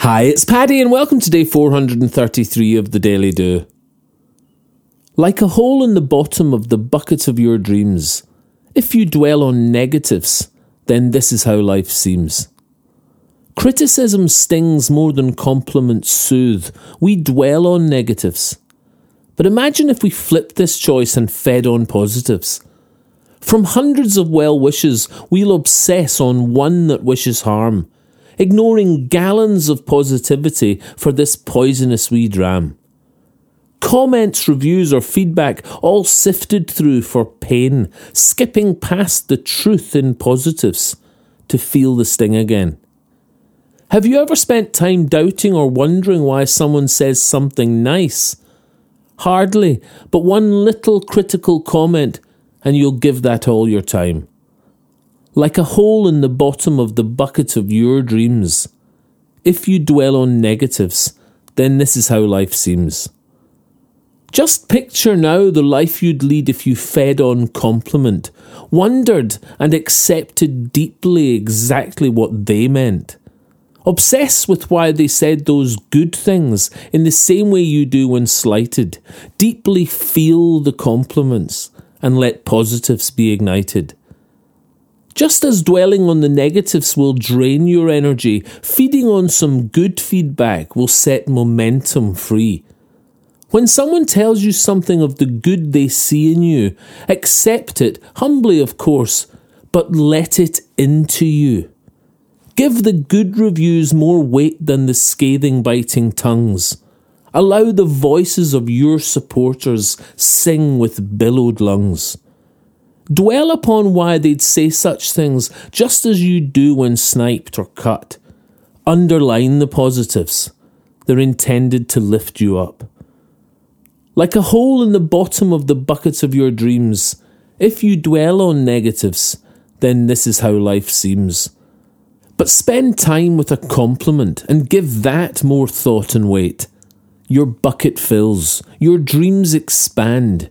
Hi, it's Paddy, and welcome to day 433 of the Daily Do. Like a hole in the bottom of the bucket of your dreams, if you dwell on negatives, then this is how life seems. Criticism stings more than compliments soothe. We dwell on negatives. But imagine if we flipped this choice and fed on positives. From hundreds of well wishes, we'll obsess on one that wishes harm, ignoring gallons of positivity for this poisonous wee dram. Comments, reviews, or feedback all sifted through for pain, skipping past the truth in positives to feel the sting again. Have you ever spent time doubting or wondering why someone says something nice? Hardly, but one little critical comment, and you'll give that all your time. Like a hole in the bottom of the bucket of your dreams. If you dwell on negatives, then this is how life seems. Just picture now the life you'd lead if you fed on compliment, wondered and accepted deeply exactly what they meant. Obsess with why they said those good things in the same way you do when slighted. Deeply feel the compliments and let positives be ignited. Just as dwelling on the negatives will drain your energy, feeding on some good feedback will set momentum free. When someone tells you something of the good they see in you, accept it, humbly of course, but let it into you. Give the good reviews more weight than the scathing, biting tongues. Allow the voices of your supporters sing with billowed lungs. Dwell upon why they'd say such things just as you do when sniped or cut. Underline the positives. They're intended to lift you up. Like a hole in the bottom of the bucket of your dreams, if you dwell on negatives, then this is how life seems. But spend time with a compliment and give that more thought and weight. Your bucket fills, your dreams expand,